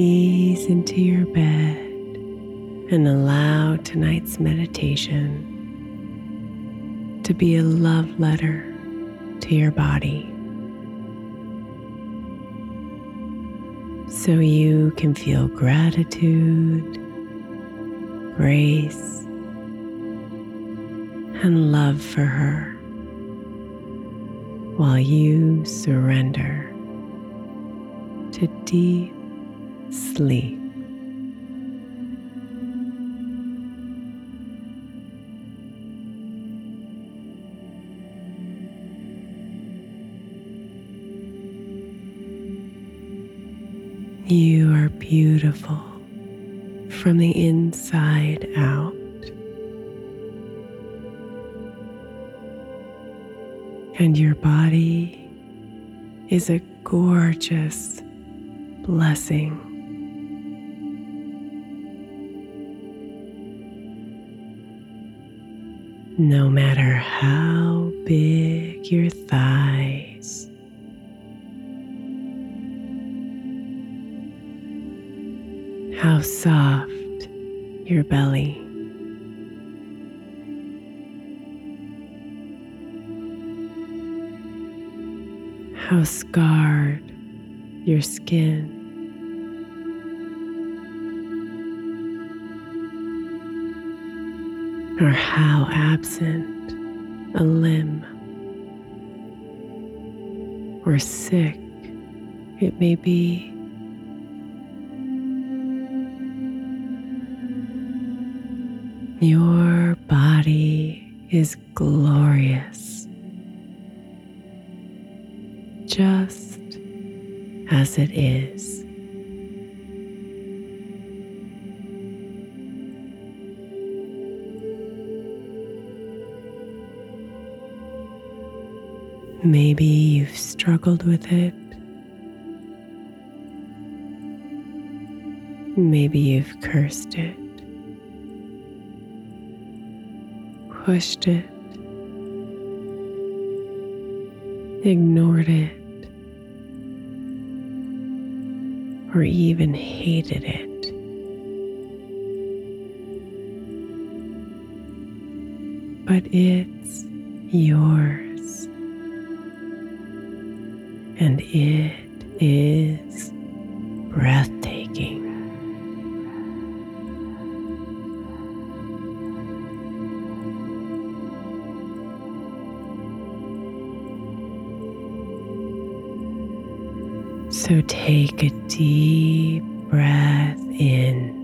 Ease into your bed and allow tonight's meditation to be a love letter to your body. So you can feel gratitude, grace, and love for her while you surrender to deep sleep. You are beautiful from the inside out. And your body is a gorgeous blessing. No matter how big your thighs, how soft your belly. How scarred your skin. Or how absent a limb or sick it may be. Your body is glorious, just as it is. Maybe you've struggled with it, Maybe you've cursed it, pushed it, ignored it, or even hated it. But it's yours, it is breathtaking. So take a deep breath in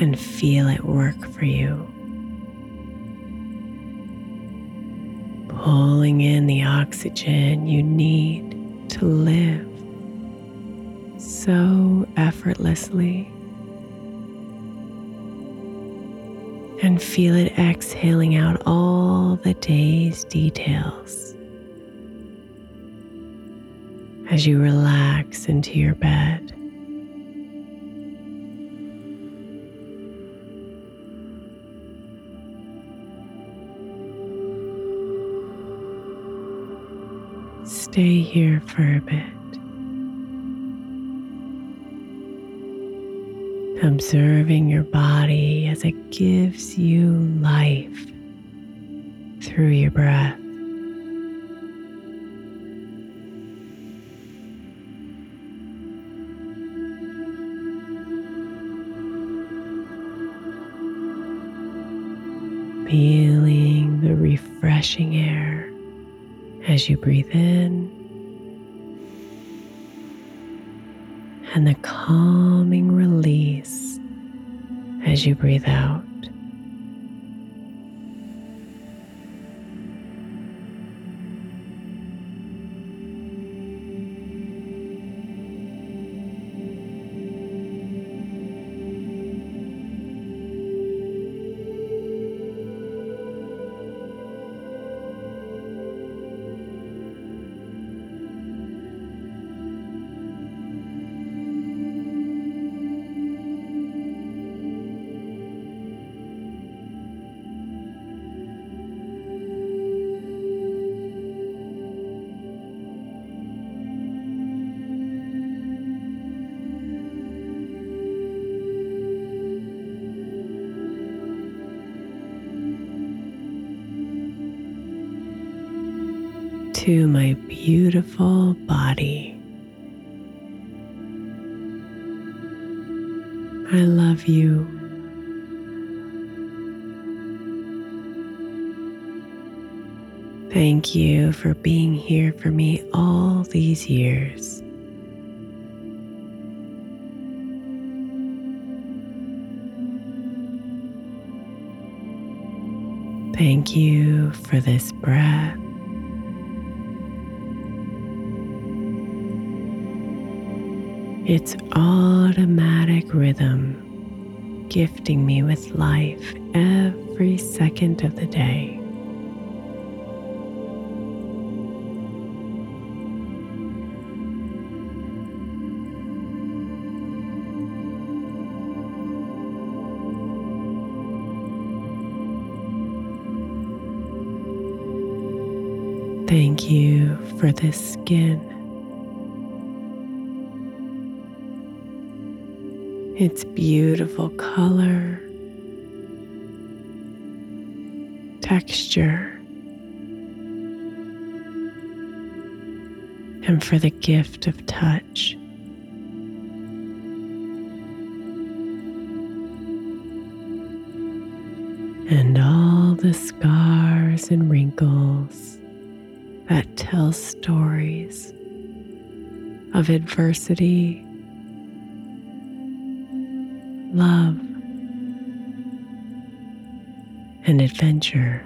and feel it work for you. Pulling in the oxygen you need to live so effortlessly. And feel it exhaling out all the day's details as you relax into your bed. Stay here for a bit. Observing your body as it gives you life through your breath. feeling the refreshing air as you breathe in and the calming release as you breathe out. To my beautiful body. I love you. Thank you for being here for me all these years. Thank you for this breath. Its automatic rhythm, gifting me with life every second of the day. Thank you for this skin. Its beautiful color, texture, and for the gift of touch. And all the scars and wrinkles that tell stories of adversity love, and adventure.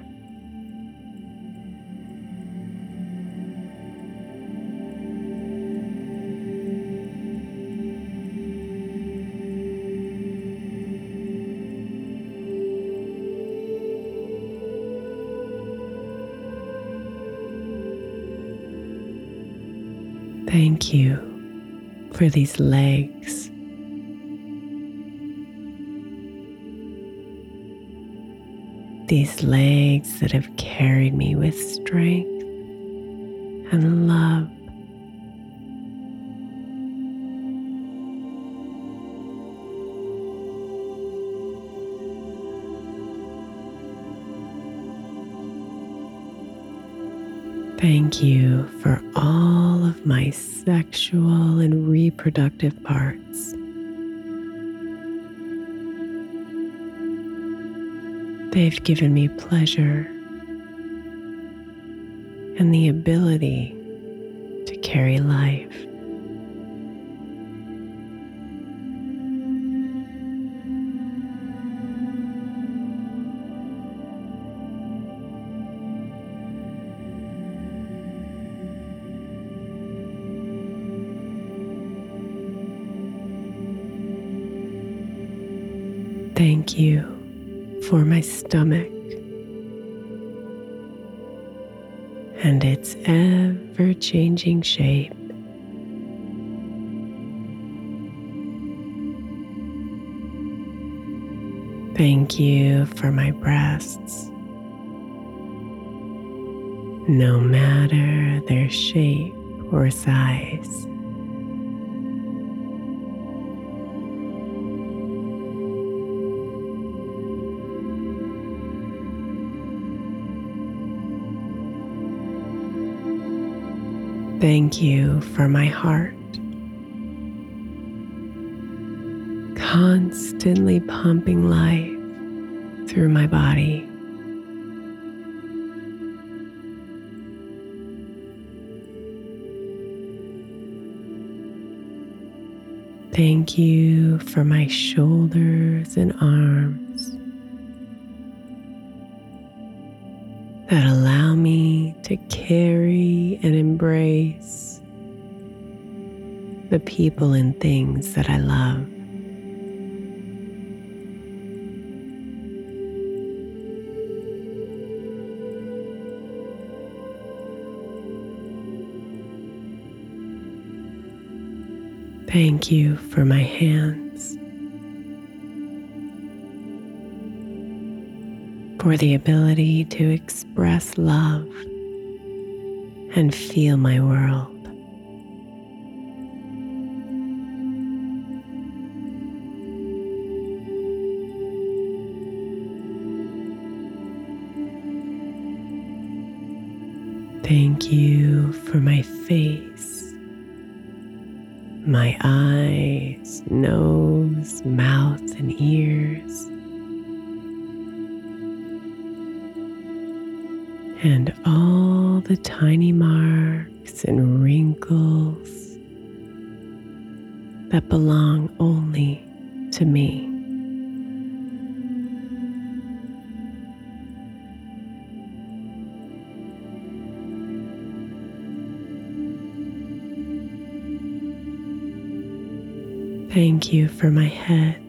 Thank you for these legs these legs that have carried me with strength and love. Thank you for all of my sexual and reproductive parts. They've given me pleasure and the ability to carry life. For my stomach and its ever changing shape. Thank you for my breasts, no matter their shape or size. Thank you for my heart, constantly pumping life through my body. Thank you for my shoulders and arms that allow me to carry embrace the people and things that I love. Thank you for my hands, for the ability to express love and feel my world. Thank you for my face, my eyes, nose, mouth, and ears, and all the tiny marks and wrinkles that belong only to me. Thank you for my head,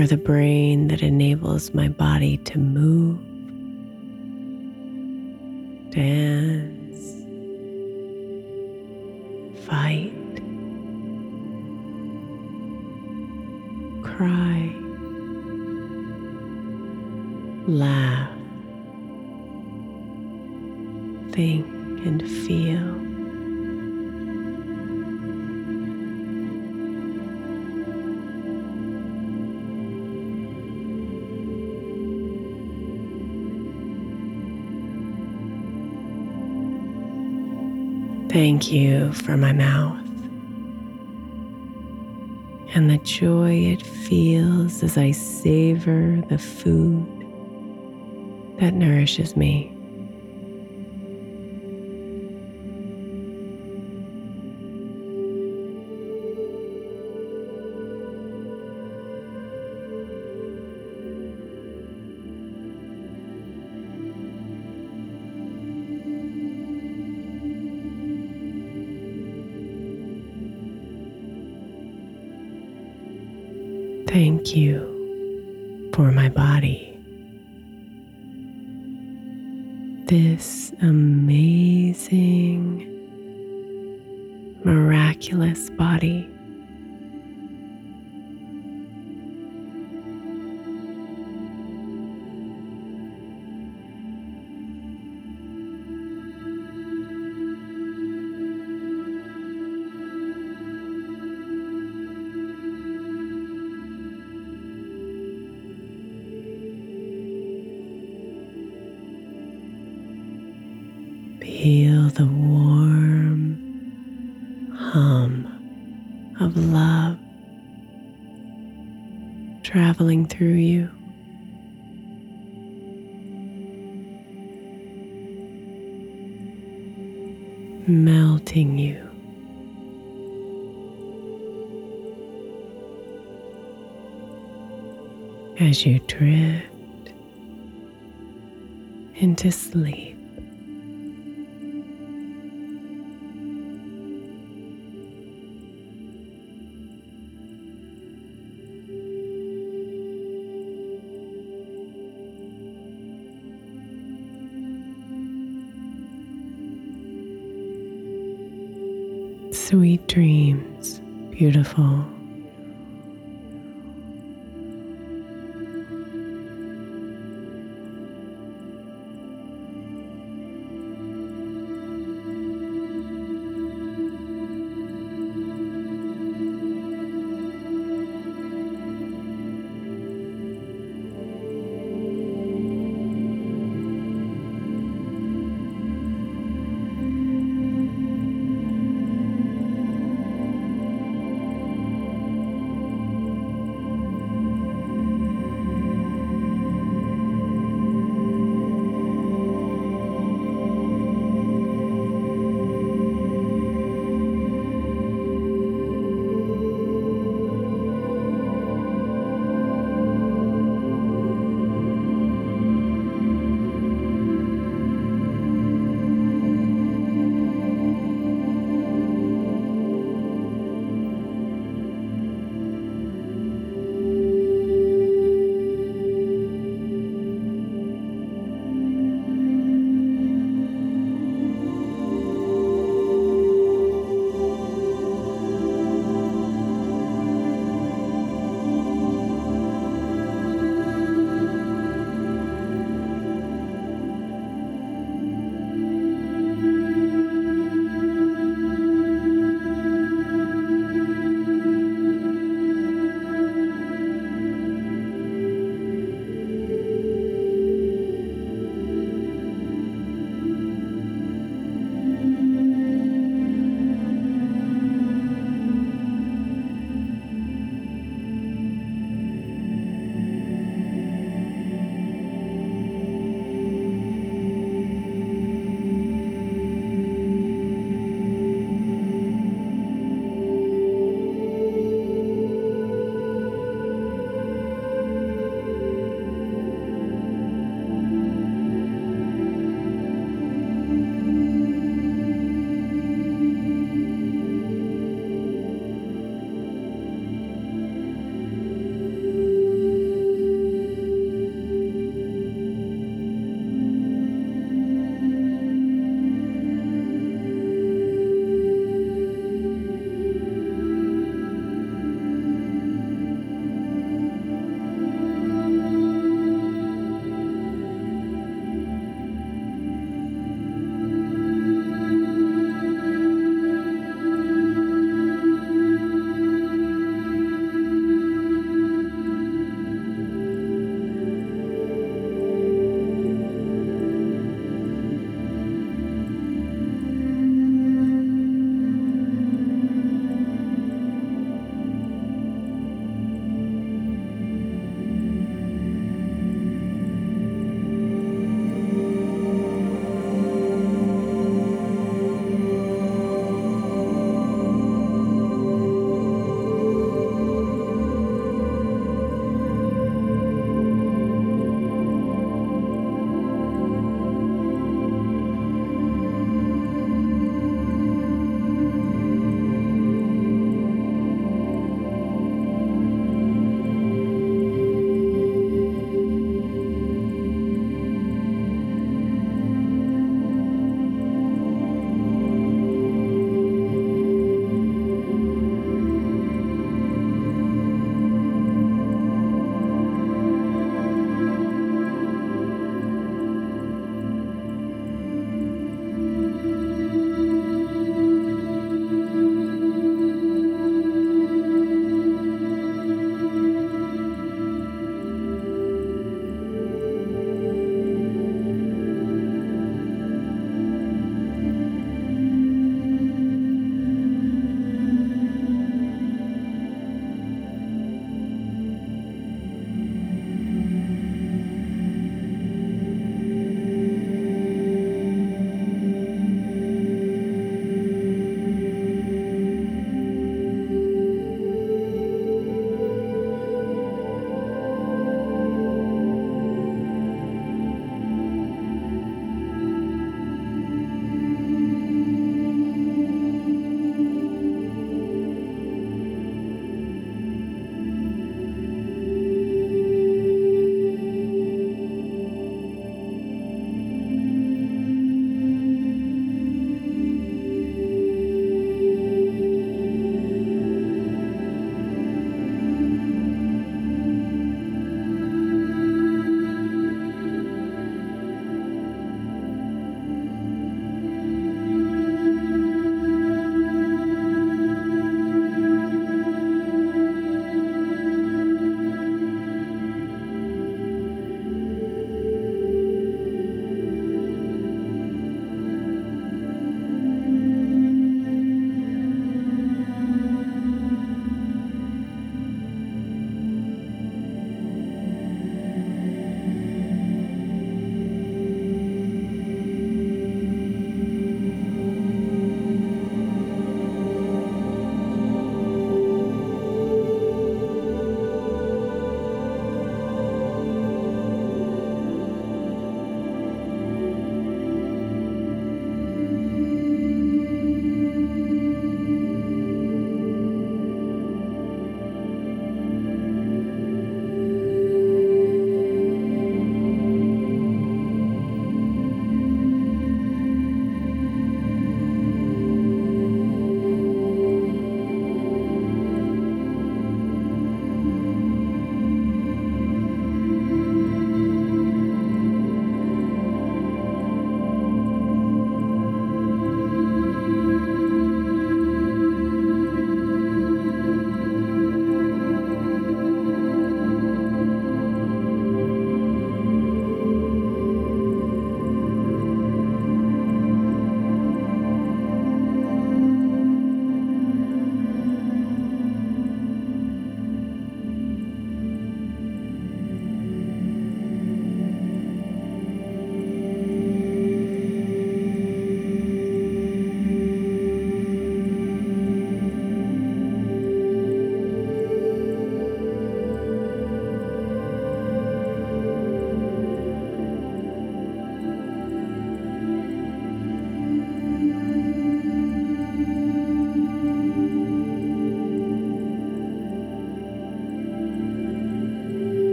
for the brain that enables my body to move, dance, fight, cry, laugh, think, and feel. Thank you for my mouth and the joy it feels as I savor the food that nourishes me. Thank you for my body. This amazing, miraculous body. Through you. Melting you. As you drift into sleep. Beautiful.